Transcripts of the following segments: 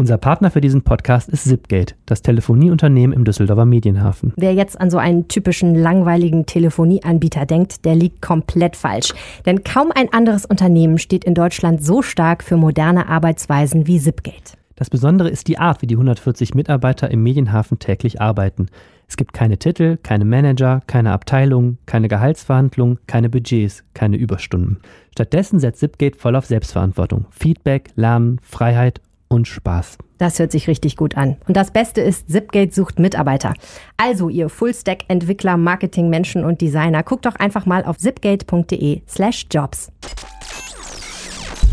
Unser Partner für diesen Podcast ist Zipgate, das Telefonieunternehmen im Düsseldorfer Medienhafen. Wer jetzt an so einen typischen langweiligen Telefonieanbieter denkt, der liegt komplett falsch. Denn kaum ein anderes Unternehmen steht in Deutschland so stark für moderne Arbeitsweisen wie Zipgate. Das Besondere ist die Art, wie die 140 Mitarbeiter im Medienhafen täglich arbeiten. Es gibt keine Titel, keine Manager, keine Abteilungen, keine Gehaltsverhandlungen, keine Budgets, keine Überstunden. Stattdessen setzt Zipgate voll auf Selbstverantwortung, Feedback, Lernen, Freiheit und Spaß. Das hört sich richtig gut an. Und das Beste ist, Zipgate sucht Mitarbeiter. Also ihr Fullstack-Entwickler, Marketing-Menschen und Designer, guckt doch einfach mal auf zipgate.de slash jobs.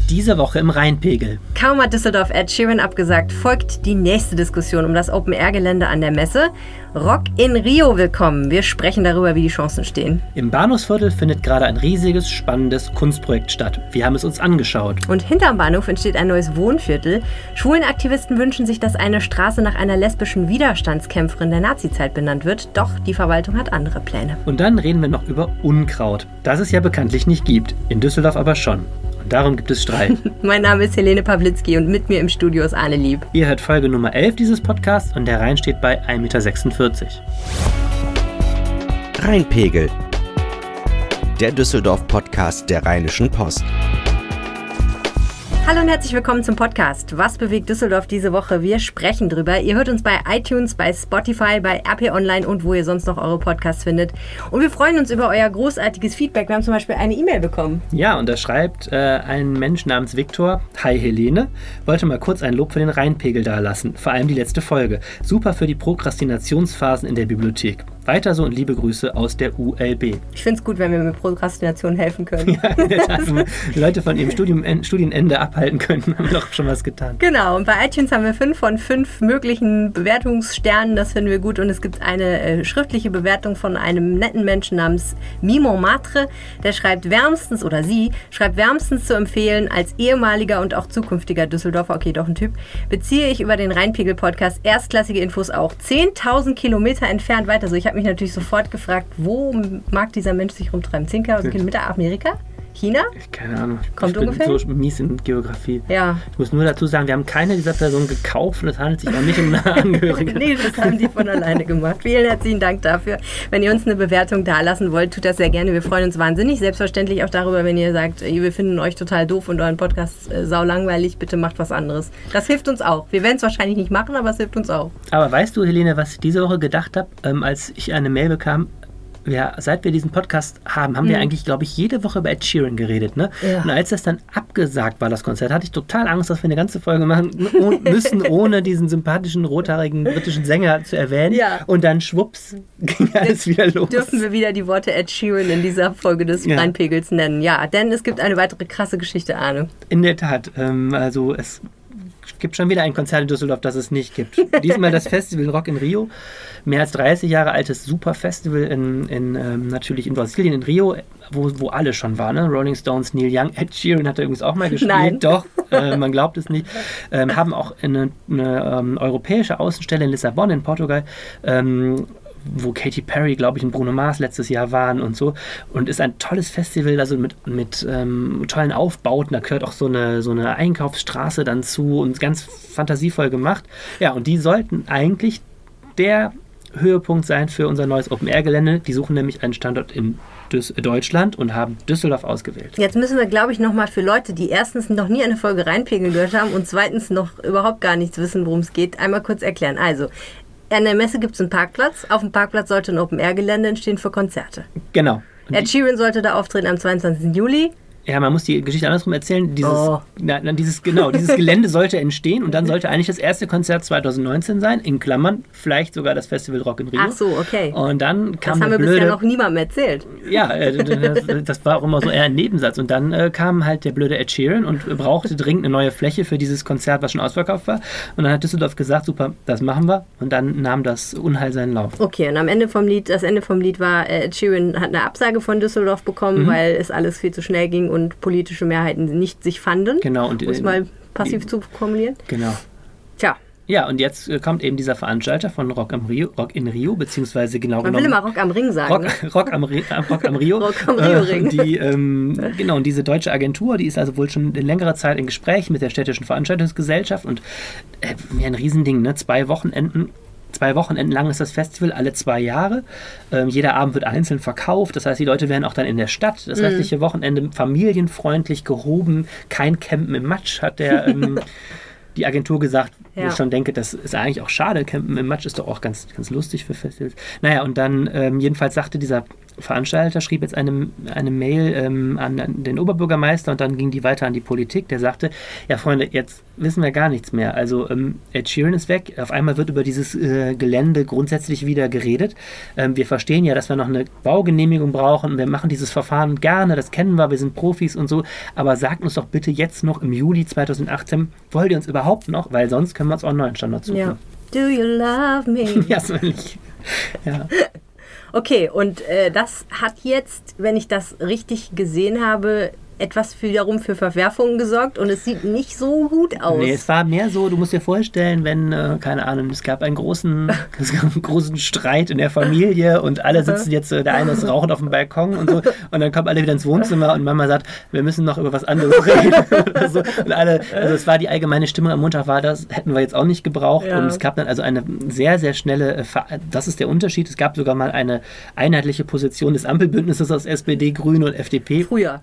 Diese Woche im Rheinpegel. Kaum hat Düsseldorf Ed Sheeran abgesagt, folgt die nächste Diskussion um das Open-Air-Gelände an der Messe. Rock in Rio willkommen. Wir sprechen darüber, wie die Chancen stehen. Im Bahnhofsviertel findet gerade ein riesiges, spannendes Kunstprojekt statt. Wir haben es uns angeschaut. Und hinterm Bahnhof entsteht ein neues Wohnviertel. Schwulenaktivisten wünschen sich, dass eine Straße nach einer lesbischen Widerstandskämpferin der Nazizeit benannt wird. Doch die Verwaltung hat andere Pläne. Und dann reden wir noch über Unkraut, das es ja bekanntlich nicht gibt. In Düsseldorf aber schon. Darum gibt es Streit. mein Name ist Helene Pawlitzki und mit mir im Studio ist Arne Lieb. Ihr hört Folge Nummer 11 dieses Podcasts und der Rhein steht bei 1,46 Meter. Rheinpegel. Der Düsseldorf-Podcast der Rheinischen Post. Hallo und herzlich willkommen zum Podcast. Was bewegt Düsseldorf diese Woche? Wir sprechen drüber. Ihr hört uns bei iTunes, bei Spotify, bei RP Online und wo ihr sonst noch eure Podcasts findet. Und wir freuen uns über euer großartiges Feedback. Wir haben zum Beispiel eine E-Mail bekommen. Ja, und da schreibt äh, ein Mensch namens Viktor, Hi Helene, wollte mal kurz ein Lob für den Rheinpegel dalassen. Vor allem die letzte Folge. Super für die Prokrastinationsphasen in der Bibliothek. Weiter so und liebe Grüße aus der ULB. Ich finde es gut, wenn wir mit Prokrastination helfen können. Ja, in der Tat, Leute von ihrem Studium, Studienende abhalten können, haben doch schon was getan. Genau, und bei iTunes haben wir fünf von fünf möglichen Bewertungssternen, das finden wir gut. Und es gibt eine äh, schriftliche Bewertung von einem netten Menschen namens Mimo Matre, der schreibt wärmstens, oder sie schreibt wärmstens zu empfehlen, als ehemaliger und auch zukünftiger Düsseldorfer, okay, doch ein Typ, beziehe ich über den Rheinpegel-Podcast erstklassige Infos auch 10.000 Kilometer entfernt weiter. So, ich habe mich natürlich sofort gefragt, wo mag dieser Mensch sich rumtreiben? 10 Kilometer Amerika? China? Keine Ahnung. Kommt ich bin ungefähr? so mies in Geografie. Ja. Ich muss nur dazu sagen, wir haben keine dieser Personen gekauft und es handelt sich auch nicht um eine Angehörige. nee, das haben die von alleine gemacht. Vielen herzlichen Dank dafür. Wenn ihr uns eine Bewertung dalassen wollt, tut das sehr gerne. Wir freuen uns wahnsinnig. Selbstverständlich auch darüber, wenn ihr sagt, wir finden euch total doof und euren Podcast äh, sau langweilig, bitte macht was anderes. Das hilft uns auch. Wir werden es wahrscheinlich nicht machen, aber es hilft uns auch. Aber weißt du, Helene, was ich diese Woche gedacht habe, ähm, als ich eine Mail bekam, ja, seit wir diesen Podcast haben, haben mhm. wir eigentlich, glaube ich, jede Woche über Ed Sheeran geredet. Ne? Ja. Und als das dann abgesagt war, das Konzert, hatte ich total Angst, dass wir eine ganze Folge machen müssen, ohne diesen sympathischen, rothaarigen britischen Sänger zu erwähnen. Ja. Und dann schwupps ging alles wieder los. Dürfen wir wieder die Worte Ed Sheeran in dieser Folge des ja. Rheinpegels nennen. Ja, denn es gibt eine weitere krasse Geschichte, Arne. In der Tat. Ähm, also es gibt schon wieder ein Konzert in Düsseldorf, das es nicht gibt. Diesmal das Festival Rock in Rio. Mehr als 30 Jahre altes Superfestival in, in ähm, natürlich in Brasilien, in Rio, wo, wo alle schon waren. Ne? Rolling Stones, Neil Young, Ed Sheeran hat er übrigens auch mal gespielt. Nein. Doch, äh, man glaubt es nicht. Ähm, haben auch eine, eine ähm, europäische Außenstelle in Lissabon in Portugal ähm, wo Katy Perry, glaube ich, und Bruno Mars letztes Jahr waren und so. Und ist ein tolles Festival, also mit, mit ähm, tollen Aufbauten. Da gehört auch so eine, so eine Einkaufsstraße dann zu und ganz fantasievoll gemacht. Ja, und die sollten eigentlich der Höhepunkt sein für unser neues Open-Air-Gelände. Die suchen nämlich einen Standort in Deutschland und haben Düsseldorf ausgewählt. Jetzt müssen wir, glaube ich, nochmal für Leute, die erstens noch nie eine Folge reinpegeln gehört haben und zweitens noch überhaupt gar nichts wissen, worum es geht, einmal kurz erklären. Also, an der Messe gibt es einen Parkplatz. Auf dem Parkplatz sollte ein Open-Air-Gelände entstehen für Konzerte. Genau. Ed Sheeran sollte da auftreten am 22. Juli. Ja, man muss die Geschichte andersrum erzählen. Dieses, oh. na, dieses, genau, dieses Gelände sollte entstehen und dann sollte eigentlich das erste Konzert 2019 sein, in Klammern, vielleicht sogar das Festival Rock in Rio. Ach so, okay. Und dann kam Das haben wir blöde, bisher noch niemandem erzählt. Ja, äh, das, das, war auch immer so eher ein Nebensatz. Und dann äh, kam halt der blöde Ed Sheeran und brauchte dringend eine neue Fläche für dieses Konzert, was schon ausverkauft war. Und dann hat Düsseldorf gesagt, super, das machen wir. Und dann nahm das Unheil seinen Lauf. Okay, und am Ende vom Lied, das Ende vom Lied war, äh, Ed Sheeran hat eine Absage von Düsseldorf bekommen, mhm. weil es alles viel zu schnell ging und politische Mehrheiten nicht sich fanden. Genau. Und, um es mal passiv zu formulieren. Genau. Tja, Ja, und jetzt äh, kommt eben dieser Veranstalter von Rock, am Rio, Rock in Rio, beziehungsweise genau Man will genommen. immer Rock am Ring sagen. Rock, ne? Rock, am, Ri- äh, Rock am Rio. Rock am Rio-Ring. Äh, die, ähm, genau, und diese deutsche Agentur, die ist also wohl schon in längerer Zeit in Gespräch mit der städtischen Veranstaltungsgesellschaft und äh, ein Riesending, ne? Zwei Wochenenden. Zwei Wochenenden lang ist das Festival, alle zwei Jahre. Ähm, jeder Abend wird einzeln verkauft. Das heißt, die Leute werden auch dann in der Stadt das restliche Wochenende familienfreundlich gehoben. Kein Campen im Matsch, hat der ähm, die Agentur gesagt, wo Ja. ich schon denke, das ist eigentlich auch schade. Campen im Matsch ist doch auch ganz, ganz lustig für Festivals. Naja, und dann ähm, jedenfalls sagte dieser Veranstalter, schrieb jetzt eine, eine Mail ähm, an, an den Oberbürgermeister und dann ging die weiter an die Politik. Der sagte, ja Freunde, jetzt wissen wir gar nichts mehr. Also ähm, Ed Sheeran ist weg. Auf einmal wird über dieses äh, Gelände grundsätzlich wieder geredet. Ähm, wir verstehen ja, dass wir noch eine Baugenehmigung brauchen. Wir machen dieses Verfahren gerne, das kennen wir, wir sind Profis und so. Aber sagt uns doch bitte jetzt noch im Juli 2018, wollt ihr uns überhaupt noch? Weil sonst können wir uns auch einen neuen Standard suchen. Ja. Do you love me? Ja, so ähnlich. Ja. Okay, und äh, das hat jetzt, wenn ich das richtig gesehen habe, etwas wiederum für Verwerfungen gesorgt und es sieht nicht so gut aus. Nee, es war mehr so, du musst dir vorstellen, wenn, äh, keine Ahnung, es gab einen großen, es gab einen großen Streit in der Familie und alle sitzen jetzt, äh, der eine ist rauchend auf dem Balkon und so und dann kommen alle wieder ins Wohnzimmer und Mama sagt, wir müssen noch über was anderes reden. oder so. Und alle, also es war die allgemeine Stimmung am Montag war das, hätten wir jetzt auch nicht gebraucht Ja. und es gab dann also eine sehr, sehr schnelle, äh, Ver- das ist der Unterschied, es gab sogar mal eine einheitliche Position des Ampelbündnisses aus SPD, Grüne und FDP. Früher.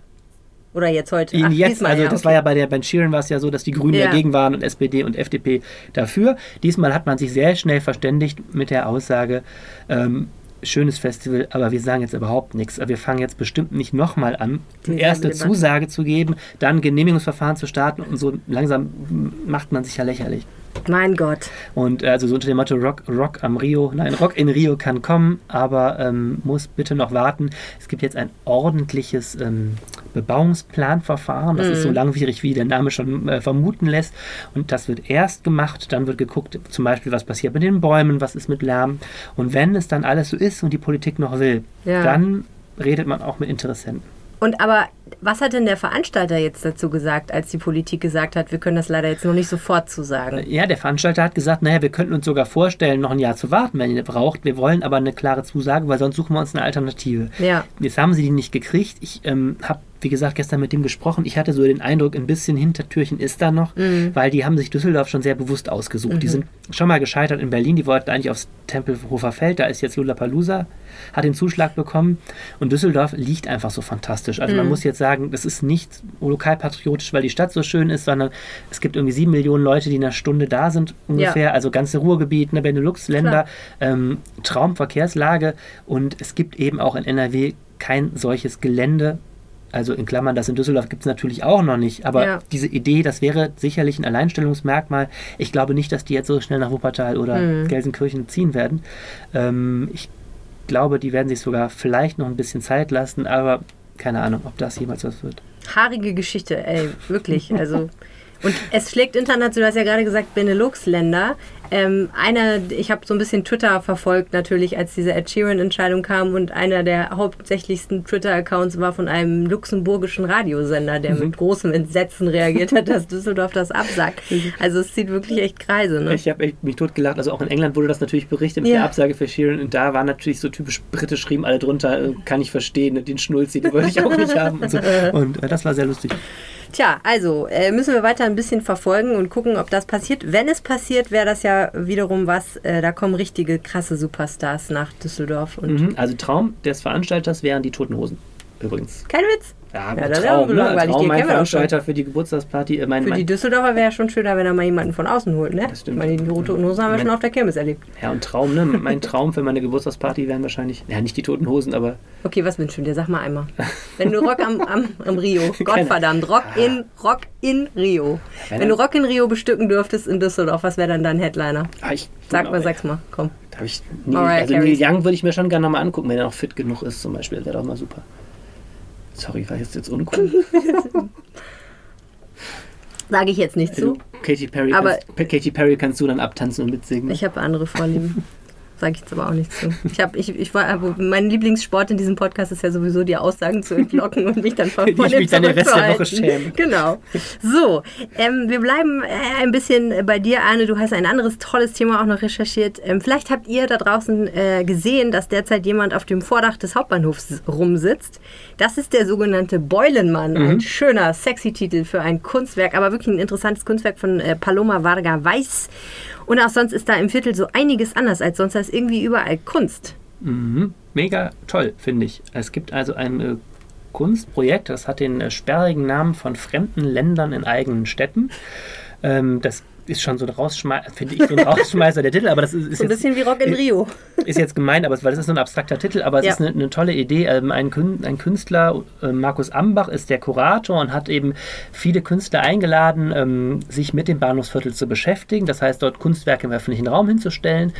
Oder jetzt heute. Ach, jetzt, diesmal, also ja, das okay. war ja bei der Ben Sheeran war es ja so, dass die Grünen Ja. dagegen waren und SPD und FDP dafür. Diesmal hat man sich sehr schnell verständigt mit der Aussage, ähm, schönes Festival, aber wir sagen jetzt überhaupt nichts. Wir fangen jetzt bestimmt nicht nochmal an, die erste. Zusage zu geben, dann Genehmigungsverfahren zu starten und so langsam macht man sich ja lächerlich. Mein Gott. Und äh, also so unter dem Motto Rock, Rock am Rio, nein, Rock in Rio kann kommen, aber ähm, muss bitte noch warten. Es gibt jetzt ein ordentliches ähm, Bebauungsplanverfahren. Das ist so langwierig, wie der Name schon äh, vermuten lässt. Und das wird erst gemacht, dann wird geguckt, zum Beispiel, was passiert mit den Bäumen, was ist mit Lärm. Und wenn es dann alles so ist und die Politik noch will, Ja. dann redet man auch mit Interessenten. Und aber, was hat denn der Veranstalter jetzt dazu gesagt, als die Politik gesagt hat, wir können das leider jetzt noch nicht sofort zusagen? Ja, der Veranstalter hat gesagt, naja, wir könnten uns sogar vorstellen, noch ein Jahr zu warten, wenn ihr braucht. Wir wollen aber eine klare Zusage, weil sonst suchen wir uns eine Alternative. Ja. Jetzt haben sie die nicht gekriegt. Ich ähm, habe, wie gesagt, gestern mit dem gesprochen. Ich hatte so den Eindruck, ein bisschen Hintertürchen ist da noch, weil die haben sich Düsseldorf schon sehr bewusst ausgesucht. Die sind schon mal gescheitert in Berlin. Die wollten eigentlich aufs Tempelhofer Feld. Da ist jetzt Lollapalooza, hat den Zuschlag bekommen. Und Düsseldorf liegt einfach so fantastisch. Also man muss jetzt sagen, das ist nicht lokalpatriotisch, weil die Stadt so schön ist, sondern es gibt irgendwie sieben Millionen Leute, die in einer Stunde da sind ungefähr. Also ganze Ruhrgebiet, ne, Benelux-Länder, ähm, Traumverkehrslage. Und es gibt eben auch in NRW kein solches Gelände. Also in Klammern, das in Düsseldorf gibt es natürlich auch noch nicht. Aber Ja. diese Idee, das wäre sicherlich ein Alleinstellungsmerkmal. Ich glaube nicht, dass die jetzt so schnell nach Wuppertal oder Gelsenkirchen ziehen werden. Ähm, ich glaube, die werden sich sogar vielleicht noch ein bisschen Zeit lassen, aber keine Ahnung, ob das jemals was wird. Haarige Geschichte, ey, wirklich. Also. Und es schlägt international, du hast ja gerade gesagt, Benelux-Länder. Ähm, einer, ich habe so ein bisschen Twitter verfolgt, natürlich, als diese Ed Sheeran-Entscheidung kam. Und einer der hauptsächlichsten Twitter-Accounts war von einem luxemburgischen Radiosender, der mit großem Entsetzen reagiert hat, dass Düsseldorf das absagt. Also es zieht wirklich echt Kreise. Ne? Ich habe mich totgelacht. Also auch in England wurde das natürlich berichtet mit Ja. der Absage für Sheeran. Und da war natürlich so typisch britisch, schrieben alle drunter, äh, kann ich verstehen, den Schnulzi, den wollte ich auch nicht haben. Und, so. und äh, das war sehr lustig. Tja, also äh, müssen wir weiter ein bisschen verfolgen und gucken, ob das passiert. Wenn es passiert, wäre das ja wiederum was. Äh, da kommen richtige krasse Superstars nach Düsseldorf. Und Mhm. Also Traum des Veranstalters wären die Toten Hosen. Übrigens. kein Witz. Ja, Ja, das ist Traum, ja ne? langweilig, Traum mein doch Veranstalter für die Geburtstagsparty. Äh, mein, Für die Düsseldorfer wäre schon schöner, wenn er mal jemanden von außen holt, ne? Das stimmt. Ich meine, die roten Hosen haben wir Ich schon auf der Kirmes erlebt. ja, und Traum, ne? Mein Traum für meine Geburtstagsparty wären wahrscheinlich, ja, nicht die Toten Hosen, aber Okay, was wünschst du dir? Sag mal einmal. Wenn du Rock am, am, am Rio, Gottverdammt, Rock in, Rock in Rio. Wenn Wenn du Rock in Rio bestücken dürftest in Düsseldorf, was wäre dann dein Headliner? ah, ich, Sag mal, sag's mal, komm. Da hab ich nie, also. Neil Young würde ich mir schon gerne nochmal angucken, wenn er noch fit genug ist, zum Beispiel. Das wäre doch mal super. Sorry, war jetzt jetzt uncool. Sage ich jetzt nicht zu. Katy Perry, Aber- kannst, Katy Perry kannst du dann abtanzen und mitsingen. Ich habe andere Vorlieben. sage ich jetzt aber auch nicht zu. Ich habe, ich, ich war, mein Lieblingssport in diesem Podcast ist ja sowieso die Aussagen zu entlocken und mich dann von, von ich mich dann den Rest der Woche schämen. Genau. So, ähm, wir bleiben äh, ein bisschen bei dir, Arne. Du hast ein anderes tolles Thema auch noch recherchiert. Ähm, vielleicht habt ihr da draußen äh, gesehen, dass derzeit jemand auf dem Vordach des Hauptbahnhofs rumsitzt. Das ist der sogenannte Beulenmann. Mhm. Ein schöner, sexy Titel für ein Kunstwerk, aber wirklich ein interessantes Kunstwerk von äh, Paloma Varga Weiß. Und auch sonst ist da im Viertel so einiges anders als sonst. Da ist irgendwie überall Kunst. Mhm. Mega toll, finde ich. Es gibt also ein äh, Kunstprojekt, das hat den äh, sperrigen Namen von fremden Ländern in eigenen Städten. Ähm, das ist schon so ein Rausschmeißer, finde ich, so ein Rausschmeißer der Titel, aber das ist, ist so ein bisschen jetzt, wie Rock in Rio. Ist jetzt gemein, aber weil das ist so ein abstrakter Titel, aber es ja. ist eine, eine, tolle Idee. Ähm, ein, Künstler, äh, Markus Ambach, ist der Kurator und hat eben viele Künstler eingeladen, ähm, sich mit dem Bahnhofsviertel zu beschäftigen. Das heißt, dort Kunstwerke im öffentlichen Raum hinzustellen.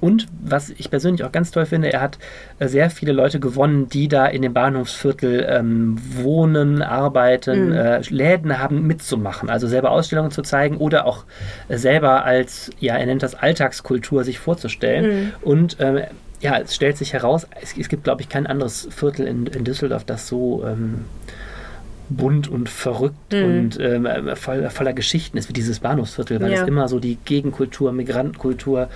Und was ich persönlich auch ganz toll finde, er hat äh, sehr viele Leute gewonnen, die da in dem Bahnhofsviertel ähm, wohnen, arbeiten, mhm. äh, Läden haben mitzumachen, also selber Ausstellungen zu zeigen oder auch äh, selber als, ja, er nennt das Alltagskultur sich vorzustellen. Mhm. Und ähm, ja, es stellt sich heraus, es, es gibt, glaube ich, kein anderes Viertel in, in Düsseldorf, das so ähm, bunt und verrückt mhm. und ähm, voll, voller Geschichten ist wie dieses Bahnhofsviertel, weil ja. es immer so die Gegenkultur, Migrantenkultur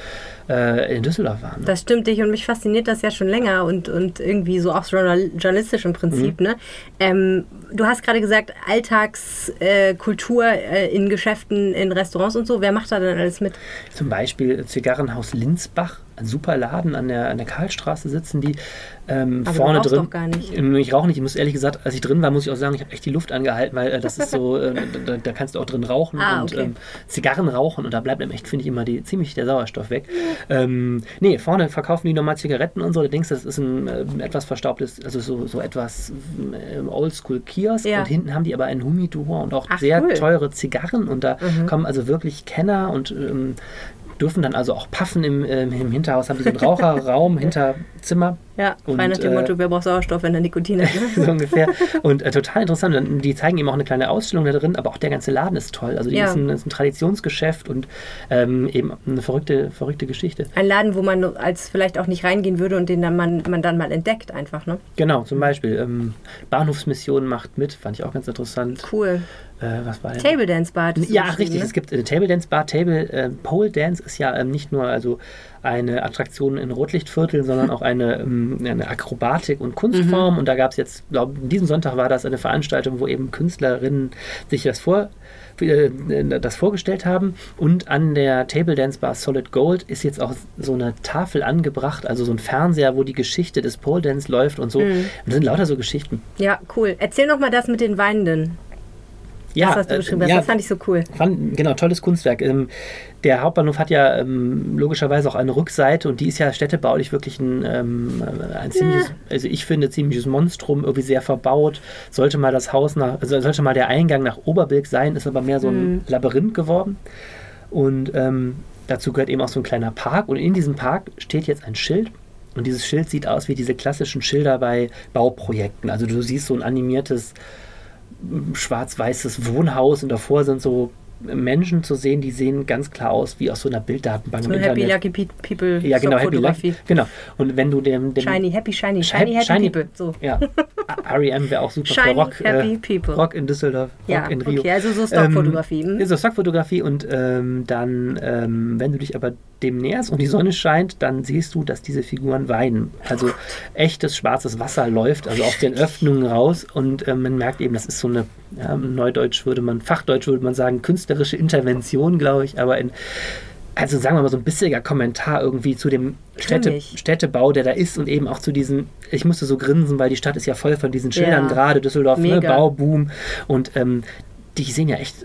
äh, in Düsseldorf war. Ne? Das stimmt dich und mich fasziniert das ja schon länger und, und irgendwie so auch journalistisch im Prinzip. Mhm. Ne? Ähm, du hast gerade gesagt, Alltagskultur äh, äh, in Geschäften, in Restaurants und so. Wer macht da denn alles mit? Zum Beispiel Zigarrenhaus Linsbach ein super Laden an der, an der Karlstraße sitzen die ähm, Aber vorne du drin. Doch gar nicht. Ähm, ich rauche nicht. Ich muss ehrlich gesagt, als ich drin war, muss ich auch sagen, ich habe echt die Luft angehalten, weil äh, das ist so, äh, da, da, kannst du auch drin rauchen ah, und okay. ähm, Zigarren rauchen und da bleibt einem echt, finde ich, immer die, ziemlich der Sauerstoff weg. Ähm, nee, vorne verkaufen die nochmal Zigaretten und so. Denkst, das ist ein äh, etwas verstaubtes, also so, so etwas äh, Oldschool-Kiosk ja. und hinten haben die aber ein Humidor und auch Ach, sehr cool. teure Zigarren und da Mhm. kommen also wirklich Kenner und ähm, dürfen dann also auch paffen im, ähm, im Hinterhaus, haben so einen Raucherraum hinter Zimmer. Ja, Und, frei nach dem äh, Motto, wer braucht Sauerstoff, wenn er Nikotin hat? Ne? so ungefähr. Und äh, total interessant. Die zeigen eben auch eine kleine Ausstellung da drin, aber auch der ganze Laden ist toll. Also die Ja. ist, ein, ist ein Traditionsgeschäft und ähm, eben eine verrückte, verrückte Geschichte. Ein Laden, wo man als vielleicht auch nicht reingehen würde und den dann man, man dann mal entdeckt einfach, ne? Genau, zum Beispiel ähm, Bahnhofsmission macht mit, fand ich auch ganz interessant. Cool. Äh, was war denn? Table Dance Bar. Ja, richtig. Ne? Es gibt eine Table Dance Bar. Table äh, Pole Dance ist ja ähm, nicht nur also eine Attraktion in Rotlichtvierteln, sondern auch eine, ähm, eine Akrobatik und Mhm. Kunstform. Und da gab es jetzt, glaube diesen Sonntag war das eine Veranstaltung, wo eben Künstlerinnen sich das vor äh, das vorgestellt haben und an der Table Dance Bar Solid Gold ist jetzt auch so eine Tafel angebracht, also so ein Fernseher, wo die Geschichte des Pole Dance läuft und so. Mhm. Und das sind lauter so Geschichten. Ja, cool. Erzähl noch mal das mit den Weinenden. Ja, das hast du äh, beschrieben. hast. ja, Das fand ich so cool. Fand, genau, tolles Kunstwerk. Ähm, der Hauptbahnhof hat ja ähm, logischerweise auch eine Rückseite und die ist ja städtebaulich wirklich ein, ähm, ein ziemliches, also ich finde, ziemliches Monstrum, irgendwie sehr verbaut. Sollte mal das Haus nach, also sollte mal der Eingang nach Oberbilk sein, ist aber mehr so ein Mhm. Labyrinth geworden. Und ähm, dazu gehört eben auch so ein kleiner Park und in diesem Park steht jetzt ein Schild. Und dieses Schild sieht aus wie diese klassischen Schilder bei Bauprojekten. Also du siehst so ein animiertes schwarz-weißes Wohnhaus und davor sind so Menschen zu sehen, die sehen ganz klar aus wie aus so einer Bilddatenbank So im Happy Internet. Lucky Pe- People ja, genau, Happy. Lucky. Genau. Und wenn du dem, dem Shiny, happy, shiny, shiny, happy Shiny- people. So. ja, R.E.M. wäre auch super Shiny, für Rock, happy äh, people. Rock in Düsseldorf, Rock Ja, in Rio. okay, also so Stockfotografie. Ähm, hm? so Stockfotografie und ähm, dann, ähm, wenn du dich aber dem näherst und die Sonne scheint, dann siehst du, dass diese Figuren weinen. Also echtes schwarzes Wasser läuft, also aus den Öffnungen raus und ähm, man merkt eben, das ist so eine, ja, Neudeutsch würde man, Fachdeutsch würde man sagen, künstlerische Intervention, glaube ich, aber in also sagen wir mal so ein bissiger Kommentar irgendwie zu dem Städte. Städtebau, der da ist und eben auch zu diesen, ich musste so grinsen, weil die Stadt ist ja voll von diesen Schildern Ja. gerade, Düsseldorf, ne. Bauboom und ähm, die sehen ja echt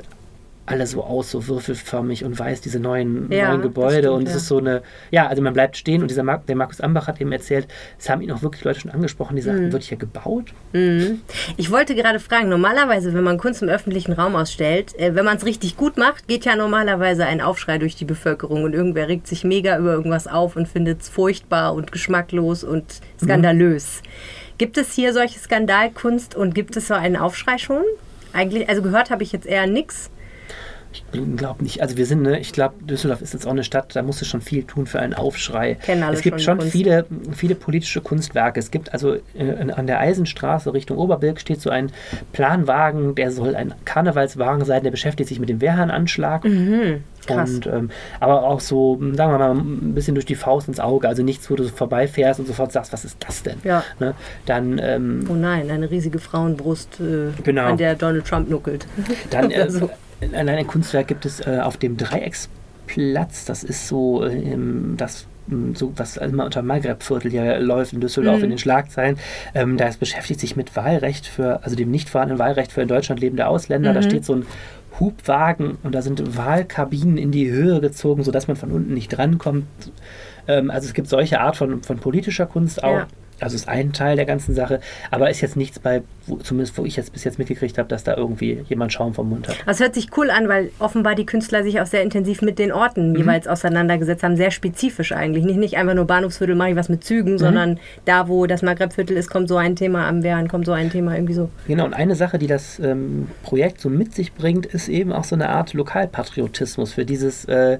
alle so aus, so würfelförmig und weiß, diese neuen, Ja, neuen Gebäude stimmt, und es ja. ist so eine, ja, also man bleibt stehen und dieser Mar der Markus Ambach hat eben erzählt, es haben ihn auch wirklich Leute schon angesprochen, die sagten, wird hier gebaut? Mhm. Ich wollte gerade fragen, normalerweise, wenn man Kunst im öffentlichen Raum ausstellt, äh, wenn man es richtig gut macht, geht ja normalerweise ein Aufschrei durch die Bevölkerung und irgendwer regt sich mega über irgendwas auf und findet es furchtbar und geschmacklos und skandalös. Gibt es hier solche Skandalkunst und gibt es so einen Aufschrei schon? Eigentlich, also gehört habe ich jetzt eher nichts. Ich glaube nicht. Also wir sind, ne, ich glaube, Düsseldorf ist jetzt auch eine Stadt, da musst du schon viel tun für einen Aufschrei. Kennen alle es gibt schon schon viele, viele politische Kunstwerke. Es gibt also äh, an der Eisenstraße Richtung Oberbilk steht so ein Planwagen, der soll ein Karnevalswagen sein, der beschäftigt sich mit dem Wehrhahnanschlag. Mhm. Krass. Und, ähm, aber auch so, sagen wir mal, ein bisschen durch die Faust ins Auge. Also nichts, wo du so vorbeifährst und sofort sagst, was ist das denn? Ja. Ne? Dann, ähm, Oh nein, eine riesige Frauenbrust, äh, Genau. an der Donald Trump nuckelt. dann äh, Also, allein ein Kunstwerk gibt es äh, auf dem Dreiecksplatz. Das ist so ähm, das m, so was immer unter Maghreb-Viertel hier läuft in Düsseldorf Mhm. in den Schlagzeilen. Ähm, das beschäftigt sich mit Wahlrecht für, also dem nicht vorhandenen Wahlrecht für in Deutschland lebende Ausländer. Da Mhm. steht so ein Hubwagen und da sind Wahlkabinen in die Höhe gezogen, sodass man von unten nicht drankommt. Ähm, also es gibt solche Art von, von politischer Kunst auch. Ja. Also ist ein Teil der ganzen Sache, aber ist jetzt nichts bei, wo, zumindest wo ich jetzt bis jetzt mitgekriegt habe, dass da irgendwie jemand Schaum vom Mund hat. das hört sich cool an, weil offenbar die Künstler sich auch sehr intensiv mit den Orten Mhm. jeweils auseinandergesetzt haben. Sehr spezifisch eigentlich. Nicht, nicht einfach nur Bahnhofsviertel, mache ich was mit Zügen, Mhm. sondern da, wo das Maghreb-Viertel ist, kommt so ein Thema am Wehren, kommt so ein Thema irgendwie so. Genau, und eine Sache, die das ähm, Projekt so mit sich bringt, ist eben auch so eine Art Lokalpatriotismus für dieses äh,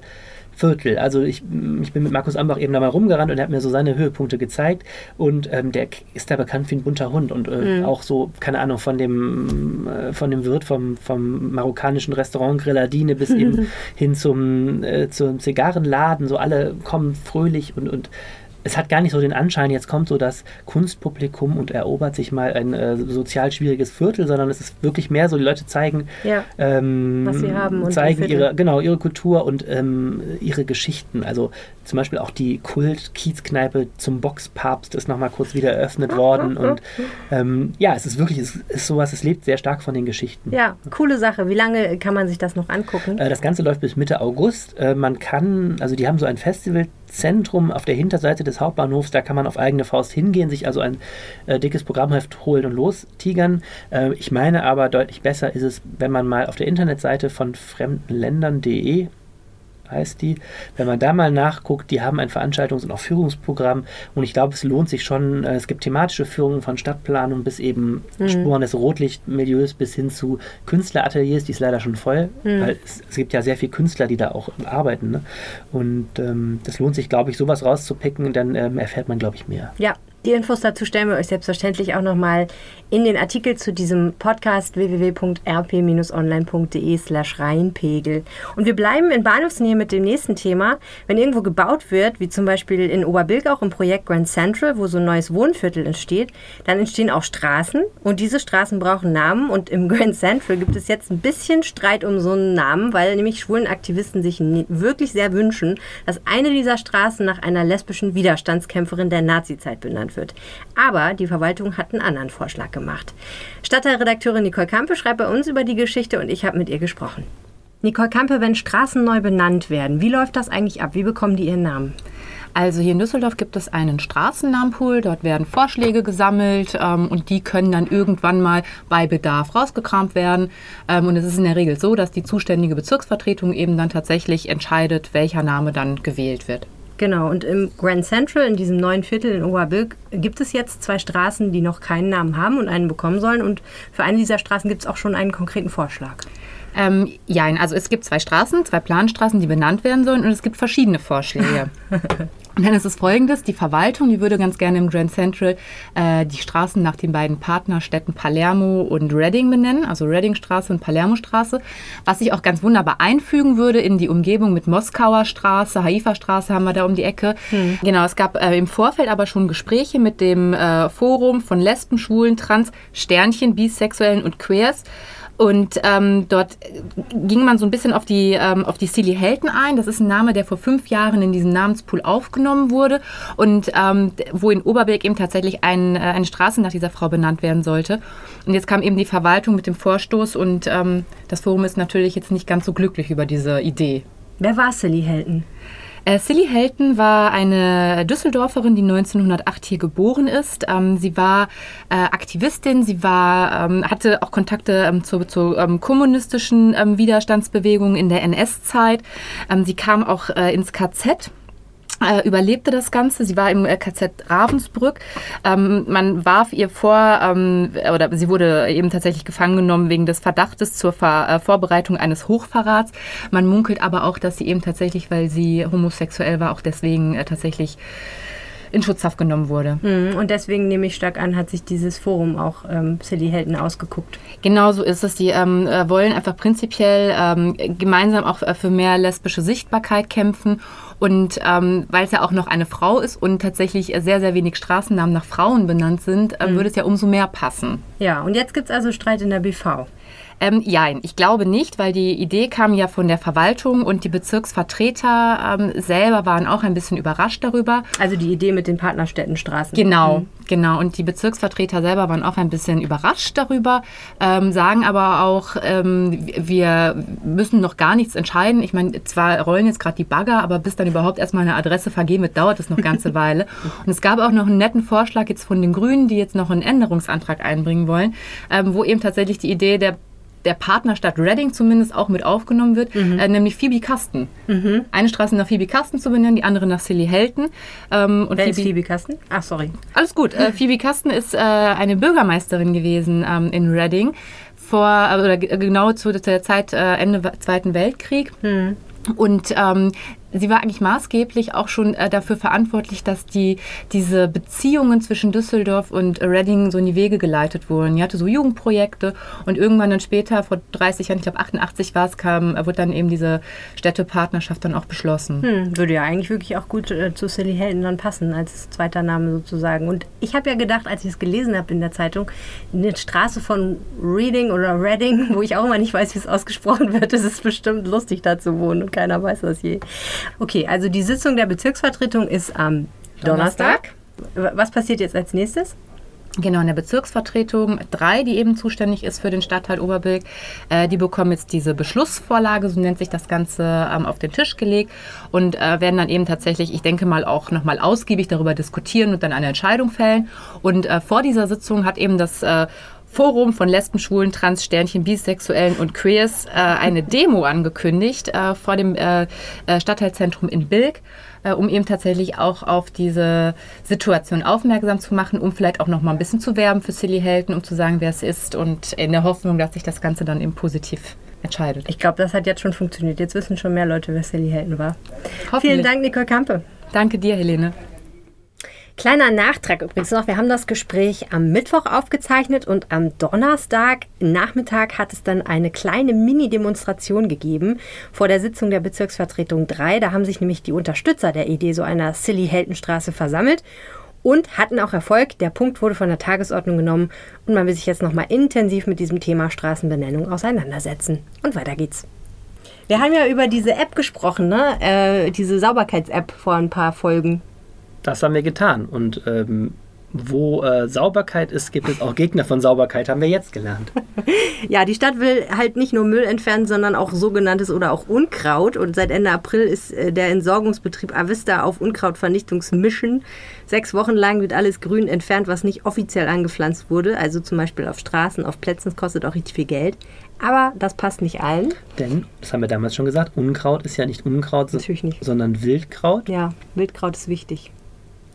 Viertel. Also ich, ich bin mit Markus Ambach eben da mal rumgerannt und er hat mir so seine Höhepunkte gezeigt. Und ähm, der ist da bekannt wie ein bunter Hund und äh, auch so, keine Ahnung, von dem, äh, von dem Wirt vom, vom marokkanischen Restaurant Grilladine bis eben hin zum, äh, zum Zigarrenladen, so alle kommen fröhlich und, und es hat gar nicht so den Anschein, jetzt kommt so das Kunstpublikum und erobert sich mal ein äh, sozial schwieriges Viertel, sondern es ist wirklich mehr so, die Leute zeigen, Ja. ähm, Was sie haben und zeigen ihre, genau, ihre Kultur und ähm, ihre Geschichten. Also zum Beispiel auch die Kult-Kiezkneipe zum Boxpapst ist nochmal kurz wieder eröffnet worden. Und ähm, ja, es ist wirklich, es ist sowas, es lebt sehr stark von den Geschichten. Ja, coole Sache. Wie lange kann man sich das noch angucken? Äh, Das Ganze läuft bis Mitte August. Äh, Man kann, also die haben so ein Festivalzentrum auf der Hinterseite des Hauptbahnhofs, da kann man auf eigene Faust hingehen, sich also ein äh, dickes Programmheft holen und lostigern. Äh, ich meine aber, deutlich besser ist es, wenn man mal auf der Internetseite von fremdenländern.de heißt die. Wenn man da mal nachguckt, die haben ein Veranstaltungs- und auch Führungsprogramm und ich glaube, es lohnt sich schon. Äh, Es gibt thematische Führungen von Stadtplanung bis eben Spuren des Rotlichtmilieus bis hin zu Künstlerateliers, die ist leider schon voll, weil es, es gibt ja sehr viele Künstler, die da auch arbeiten. Ne? Und ähm, das lohnt sich, glaube ich, sowas rauszupicken, dann ähm, erfährt man, glaube ich, mehr. Ja, die Infos dazu stellen wir euch selbstverständlich auch nochmal in den Artikel zu diesem Podcast www.rp-online.de slash Rheinpegel. Und wir bleiben in Bahnhofsnähe mit dem nächsten Thema. Wenn irgendwo gebaut wird, wie zum Beispiel in Oberbilk auch im Projekt Grand Central, wo so ein neues Wohnviertel entsteht, dann entstehen auch Straßen und diese Straßen brauchen Namen und im Grand Central gibt es jetzt ein bisschen Streit um so einen Namen, weil nämlich schwulen Aktivisten sich wirklich sehr wünschen, dass eine dieser Straßen nach einer lesbischen Widerstandskämpferin der Nazizeit benannt wird. Aber die Verwaltung hat einen anderen Vorschlag gemacht. Stadtteilredakteurin Nicole Kampe schreibt bei uns über die Geschichte und ich habe mit ihr gesprochen. Nicole Kampe, wenn Straßen neu benannt werden, wie läuft das eigentlich ab? Wie bekommen die ihren Namen? Also hier in Düsseldorf gibt es einen Straßennamenpool, dort werden Vorschläge gesammelt ähm, und die können dann irgendwann mal bei Bedarf rausgekramt werden. Ähm, und es ist in der Regel so, dass die zuständige Bezirksvertretung eben dann tatsächlich entscheidet, welcher Name dann gewählt wird. Genau, und im Grand Central, in diesem neuen Viertel in Oberbilk, gibt es jetzt zwei Straßen, die noch keinen Namen haben und einen bekommen sollen. Und für eine dieser Straßen gibt es auch schon einen konkreten Vorschlag. Ähm, ja, also es gibt zwei Straßen, zwei Planstraßen, die benannt werden sollen und es gibt verschiedene Vorschläge. Und dann ist es folgendes, die Verwaltung, die würde ganz gerne im Grand Central äh, die Straßen nach den beiden Partnerstädten Palermo und Reading benennen, also Readingstraße und Palermostraße, was sich auch ganz wunderbar einfügen würde in die Umgebung mit Moskauer Straße, Haifa Straße haben wir da um die Ecke. Genau, es gab äh, im Vorfeld aber schon Gespräche mit dem äh, Forum von Lesben, Schwulen, Trans, Sternchen, Bisexuellen und Queers. Und ähm, dort ging man so ein bisschen auf die, ähm, auf die Silly Helton ein. Das ist ein Name, der vor fünf Jahren in diesen Namenspool aufgenommen wurde und ähm, wo in Oberberg eben tatsächlich ein, äh, eine Straße nach dieser Frau benannt werden sollte. Und jetzt kam eben die Verwaltung mit dem Vorstoß und ähm, das Forum ist natürlich jetzt nicht ganz so glücklich über diese Idee. Wer war Silly Helton? Äh, Silly Helton war eine Düsseldorferin, die 1908 hier geboren ist. Ähm, sie war äh, Aktivistin, sie war, ähm, hatte auch Kontakte ähm, zur, zur ähm, kommunistischen ähm, Widerstandsbewegung in der NS-Zeit. Sie kam auch äh, ins KZ. Äh, überlebte das Ganze. Sie war im äh, KZ Ravensbrück. Ähm, man warf ihr vor, ähm, oder sie wurde eben tatsächlich gefangen genommen wegen des Verdachtes zur Ver äh, Vorbereitung eines Hochverrats. Man munkelt aber auch, dass sie eben tatsächlich, weil sie homosexuell war, auch deswegen äh, tatsächlich in Schutzhaft genommen wurde. Mhm. Und deswegen nehme ich stark an, hat sich dieses Forum auch ähm, Silly Helden ausgeguckt. Genau so ist es. Die ähm, äh, wollen einfach prinzipiell ähm, gemeinsam auch für mehr lesbische Sichtbarkeit kämpfen. Und ähm, weil es ja auch noch eine Frau ist und tatsächlich sehr, sehr wenig Straßennamen nach Frauen benannt sind, äh, mhm. würde es ja umso mehr passen. Ja, und jetzt gibt es also Streit in der BV. Ähm, nein, ich glaube nicht, weil die Idee kam ja von der Verwaltung und die Bezirksvertreter ähm, selber waren auch ein bisschen überrascht darüber. Also die Idee mit den Partnerstädtenstraßen. Genau, mhm. genau. Und die Bezirksvertreter selber waren auch ein bisschen überrascht darüber, ähm, sagen aber auch, ähm, wir müssen noch gar nichts entscheiden. Ich meine, zwar rollen jetzt gerade die Bagger, aber bis dann überhaupt erstmal eine Adresse vergeben wird, dauert es noch eine ganze Weile. Und es gab auch noch einen netten Vorschlag jetzt von den Grünen, die jetzt noch einen Änderungsantrag einbringen wollen, ähm, wo eben tatsächlich die Idee der der Partnerstadt Reading zumindest auch mit aufgenommen wird, mhm. äh, nämlich Phoebe Kasten. Mhm. Eine Straße nach Phoebe Kasten zu benennen, die andere nach Silly Helton. Ähm, und Wer Phoebe, ist Phoebe Kasten? Ach, sorry. Alles gut. Äh, Phoebe Kasten ist äh, eine Bürgermeisterin gewesen ähm, in Reading vor, äh, oder genau zu der Zeit äh, Ende Zweiten Weltkrieg. Mhm. Und ähm, sie war eigentlich maßgeblich auch schon äh, dafür verantwortlich, dass die, diese Beziehungen zwischen Düsseldorf und Reading so in die Wege geleitet wurden. Sie hatte so Jugendprojekte und irgendwann dann später, vor 30 Jahren, ich glaube 88 war es, kam, äh, wurde dann eben diese Städtepartnerschaft dann auch beschlossen. Hm, würde ja eigentlich wirklich auch gut äh, zu Silly Helden dann passen, als zweiter Name sozusagen. Und ich habe ja gedacht, als ich es gelesen habe in der Zeitung, eine Straße von Reading oder Reading, wo ich auch immer nicht weiß, wie es ausgesprochen wird, ist es bestimmt lustig da zu wohnen und keiner weiß das je. Okay, also die Sitzung der Bezirksvertretung ist am Donnerstag. Donnerstag. Was passiert jetzt als nächstes? Genau, in der Bezirksvertretung 3, die eben zuständig ist für den Stadtteil Oberbilk, äh, die bekommen jetzt diese Beschlussvorlage, so nennt sich das Ganze, ähm, auf den Tisch gelegt und äh, werden dann eben tatsächlich, ich denke mal, auch nochmal ausgiebig darüber diskutieren und dann eine Entscheidung fällen. Und äh, vor dieser Sitzung hat eben das äh, Forum von Lesben, Schwulen, Trans, Sternchen, Bisexuellen und Queers äh, eine Demo angekündigt äh, vor dem äh, äh Stadtteilzentrum in Bilk, äh, um eben tatsächlich auch auf diese Situation aufmerksam zu machen, um vielleicht auch noch mal ein bisschen zu werben für Silly Helden, um zu sagen, wer es ist und in der Hoffnung, dass sich das Ganze dann eben positiv entscheidet. Ich glaube, das hat jetzt schon funktioniert. Jetzt wissen schon mehr Leute, wer Silly Helden war. Vielen Dank, Nicole Kampe. Danke dir, Helene. Kleiner Nachtrag übrigens noch. Wir haben das Gespräch am Mittwoch aufgezeichnet und am Donnerstag Nachmittag hat es dann eine kleine Mini-Demonstration gegeben vor der Sitzung der Bezirksvertretung 3. Da haben sich nämlich die Unterstützer der Idee so einer Silly Heldenstraße versammelt und hatten auch Erfolg. Der Punkt wurde von der Tagesordnung genommen und man will sich jetzt nochmal intensiv mit diesem Thema Straßenbenennung auseinandersetzen. Und weiter geht's. Wir haben ja über diese App gesprochen, ne? Äh, diese Sauberkeits-App vor ein paar Folgen. Das haben wir getan. Und ähm, wo äh, Sauberkeit ist, gibt es auch Gegner von Sauberkeit, haben wir jetzt gelernt. ja, die Stadt will halt nicht nur Müll entfernen, sondern auch sogenanntes oder auch Unkraut. Und seit Ende April ist äh, der Entsorgungsbetrieb Avista auf Unkrautvernichtungsmischen. Sechs Wochen lang wird alles grün entfernt, was nicht offiziell angepflanzt wurde. Also zum Beispiel auf Straßen, auf Plätzen. Das kostet auch richtig viel Geld. Aber das passt nicht allen. Denn, das haben wir damals schon gesagt, Unkraut ist ja nicht Unkraut, nicht. sondern Wildkraut. Ja, Wildkraut ist wichtig.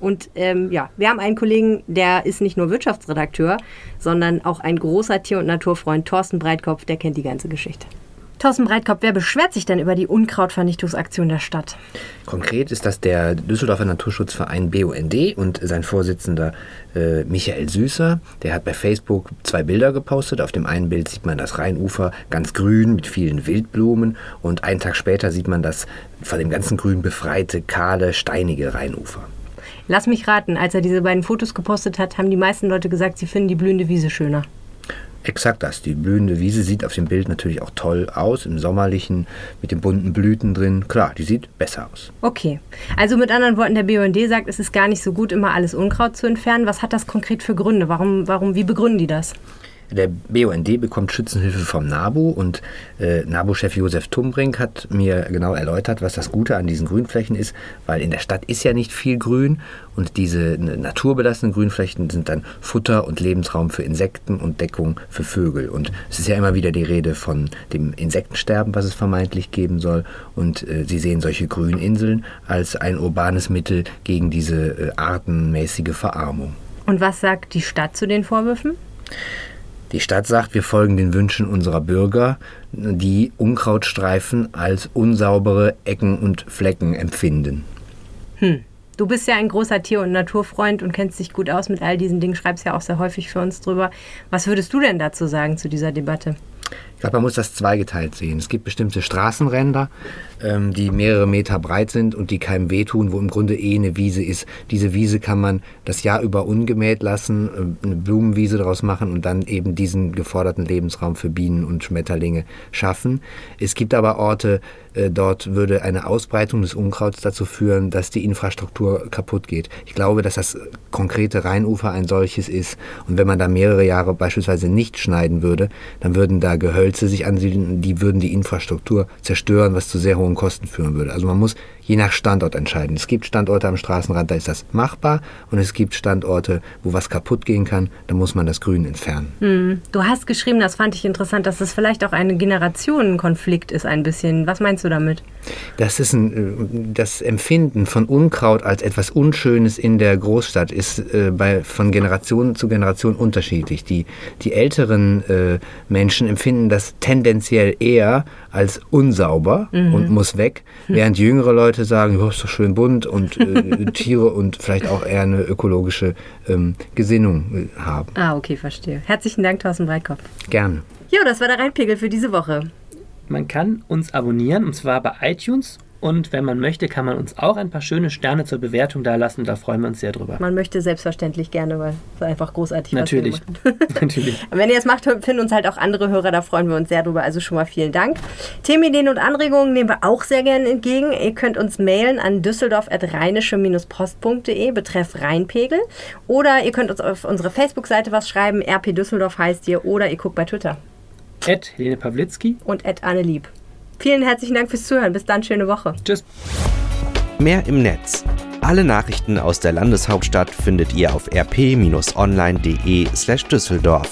Und ähm, ja, wir haben einen Kollegen, der ist nicht nur Wirtschaftsredakteur, sondern auch ein großer Tier- und Naturfreund, Thorsten Breitkopf, der kennt die ganze Geschichte. Thorsten Breitkopf, wer beschwert sich denn über die Unkrautvernichtungsaktion der Stadt? Konkret ist das der Düsseldorfer Naturschutzverein BUND und sein Vorsitzender äh, Michael Süßer. Der hat bei Facebook zwei Bilder gepostet. Auf dem einen Bild sieht man das Rheinufer ganz grün mit vielen Wildblumen und einen Tag später sieht man das von dem ganzen Grün befreite, kahle, steinige Rheinufer. Lass mich raten, als er diese beiden Fotos gepostet hat, haben die meisten Leute gesagt, sie finden die blühende Wiese schöner. Exakt das. Die blühende Wiese sieht auf dem Bild natürlich auch toll aus, im Sommerlichen, mit den bunten Blüten drin. Klar, die sieht besser aus. Okay. Also mit anderen Worten, der BUND sagt, es ist gar nicht so gut, immer alles Unkraut zu entfernen. Was hat das konkret für Gründe? Warum, warum wie begründen die das? Der BUND bekommt Schützenhilfe vom NABU und äh, NABU-Chef Josef Tumbrink hat mir genau erläutert, was das Gute an diesen Grünflächen ist, weil in der Stadt ist ja nicht viel Grün und diese naturbelassenen Grünflächen sind dann Futter und Lebensraum für Insekten und Deckung für Vögel. Und es ist ja immer wieder die Rede von dem Insektensterben, was es vermeintlich geben soll. Und äh, sie sehen solche Grüninseln als ein urbanes Mittel gegen diese äh, artenmäßige Verarmung. Und was sagt die Stadt zu den Vorwürfen? Die Stadt sagt, wir folgen den Wünschen unserer Bürger, die Unkrautstreifen als unsaubere Ecken und Flecken empfinden. Hm. Du bist ja ein großer Tier- und Naturfreund und kennst dich gut aus mit all diesen Dingen, schreibst ja auch sehr häufig für uns drüber. Was würdest du denn dazu sagen zu dieser Debatte? Glaube, man muss das zweigeteilt sehen. Es gibt bestimmte Straßenränder, ähm, die mehrere Meter breit sind und die keinem wehtun, wo im Grunde eh eine Wiese ist. Diese Wiese kann man das Jahr über ungemäht lassen, äh, eine Blumenwiese daraus machen und dann eben diesen geforderten Lebensraum für Bienen und Schmetterlinge schaffen. Es gibt aber Orte, äh, dort würde eine Ausbreitung des Unkrauts dazu führen, dass die Infrastruktur kaputt geht. Ich glaube, dass das konkrete Rheinufer ein solches ist. Und wenn man da mehrere Jahre beispielsweise nicht schneiden würde, dann würden da Gehölze sich ansiedeln, die würden die Infrastruktur zerstören, was zu sehr hohen Kosten führen würde. Also man muss je nach Standort entscheiden. Es gibt Standorte am Straßenrand, da ist das machbar und es gibt Standorte, wo was kaputt gehen kann, da muss man das Grün entfernen. Hm. Du hast geschrieben, das fand ich interessant, dass es vielleicht auch ein Generationenkonflikt ist ein bisschen. Was meinst du damit? Das ist ein, das Empfinden von Unkraut als etwas Unschönes in der Großstadt ist äh, bei, von Generation zu Generation unterschiedlich. Die, die älteren äh, Menschen empfinden das tendenziell eher als unsauber mhm. und muss weg, während jüngere Leute sagen, oh, ist doch schön bunt und äh, Tiere und vielleicht auch eher eine ökologische ähm, Gesinnung äh, haben. Ah, okay, verstehe. Herzlichen Dank, Thorsten Breitkopf. Gerne. Ja, das war der Rheinpegel für diese Woche. Man kann uns abonnieren und zwar bei iTunes und wenn man möchte, kann man uns auch ein paar schöne Sterne zur Bewertung da lassen. Da freuen wir uns sehr drüber. Man möchte selbstverständlich gerne, weil es einfach großartig Natürlich. Natürlich. Und wenn ihr es macht, finden uns halt auch andere Hörer. Da freuen wir uns sehr drüber. Also schon mal vielen Dank. Themenideen und Anregungen nehmen wir auch sehr gerne entgegen. Ihr könnt uns mailen an düsseldorf.rheinische-post.de betreff Rheinpegel. Oder ihr könnt uns auf unsere Facebook-Seite was schreiben. RP Düsseldorf heißt ihr. Oder ihr guckt bei Twitter. Ed Helene Pawlitzki. Und Ed Anne Lieb. Vielen herzlichen Dank fürs Zuhören. Bis dann, schöne Woche. Tschüss. Mehr im Netz. Alle Nachrichten aus der Landeshauptstadt findet ihr auf rp-online.de/düsseldorf.